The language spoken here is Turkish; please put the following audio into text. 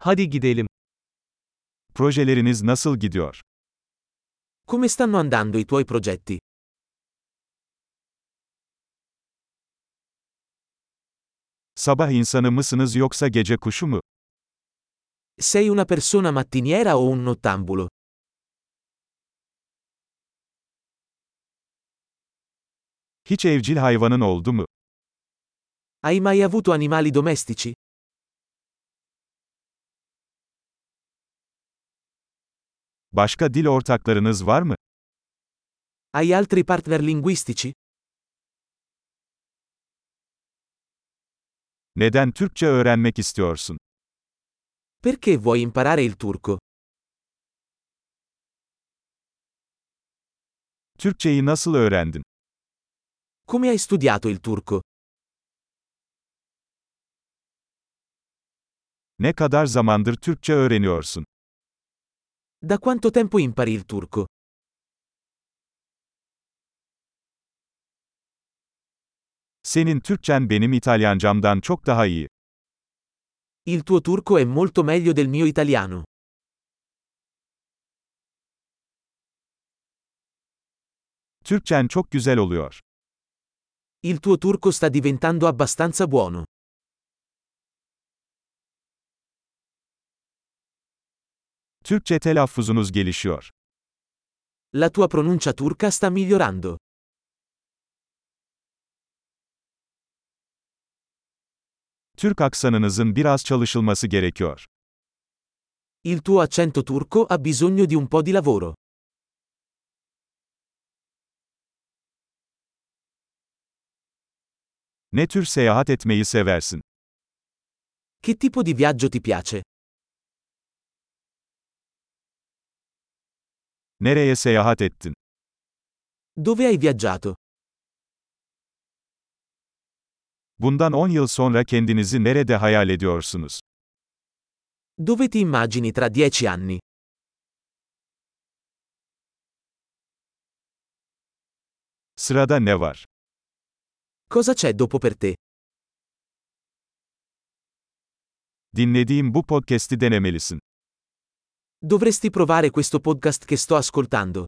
Hadi gidelim. Projeleriniz nasıl gidiyor? Come stanno andando i tuoi progetti? Sabah insanı mısınız yoksa gece kuşu mu? Sei una persona mattiniera o un nottambulo? Hiç evcil hayvanın oldu mu? Hai mai avuto animali domestici? Başka dil ortaklarınız var mı? Hai altri partner linguistici? Neden Türkçe öğrenmek istiyorsun? Perché vuoi imparare il turco? Türkçeyi nasıl öğrendin? Come hai studiato il turco? Ne kadar zamandır Türkçe öğreniyorsun? Da quanto tempo impari il turco? Senin Türkçen benim İtalyancamdan çok daha iyi. Il tuo turco è molto meglio del mio italiano. Türkçen çok güzel oluyor. Il tuo turco sta diventando abbastanza buono. Türkçe telaffuzunuz gelişiyor. La tua pronuncia turca sta migliorando. Türk aksanınızın biraz çalışılması gerekiyor. Il tuo accento turco ha bisogno di un po' di lavoro. Ne tür seyahat etmeyi seversin? Che tipo di viaggio ti piace? Nereye seyahat ettin? Dove hai viaggiato? Bundan 10 yıl sonra kendinizi nerede hayal ediyorsunuz? Dove ti immagini tra dieci anni? Sırada ne var? Cosa c'è dopo per te? Dinlediğim bu podcast'i denemelisin. Dovresti provare questo podcast che sto ascoltando.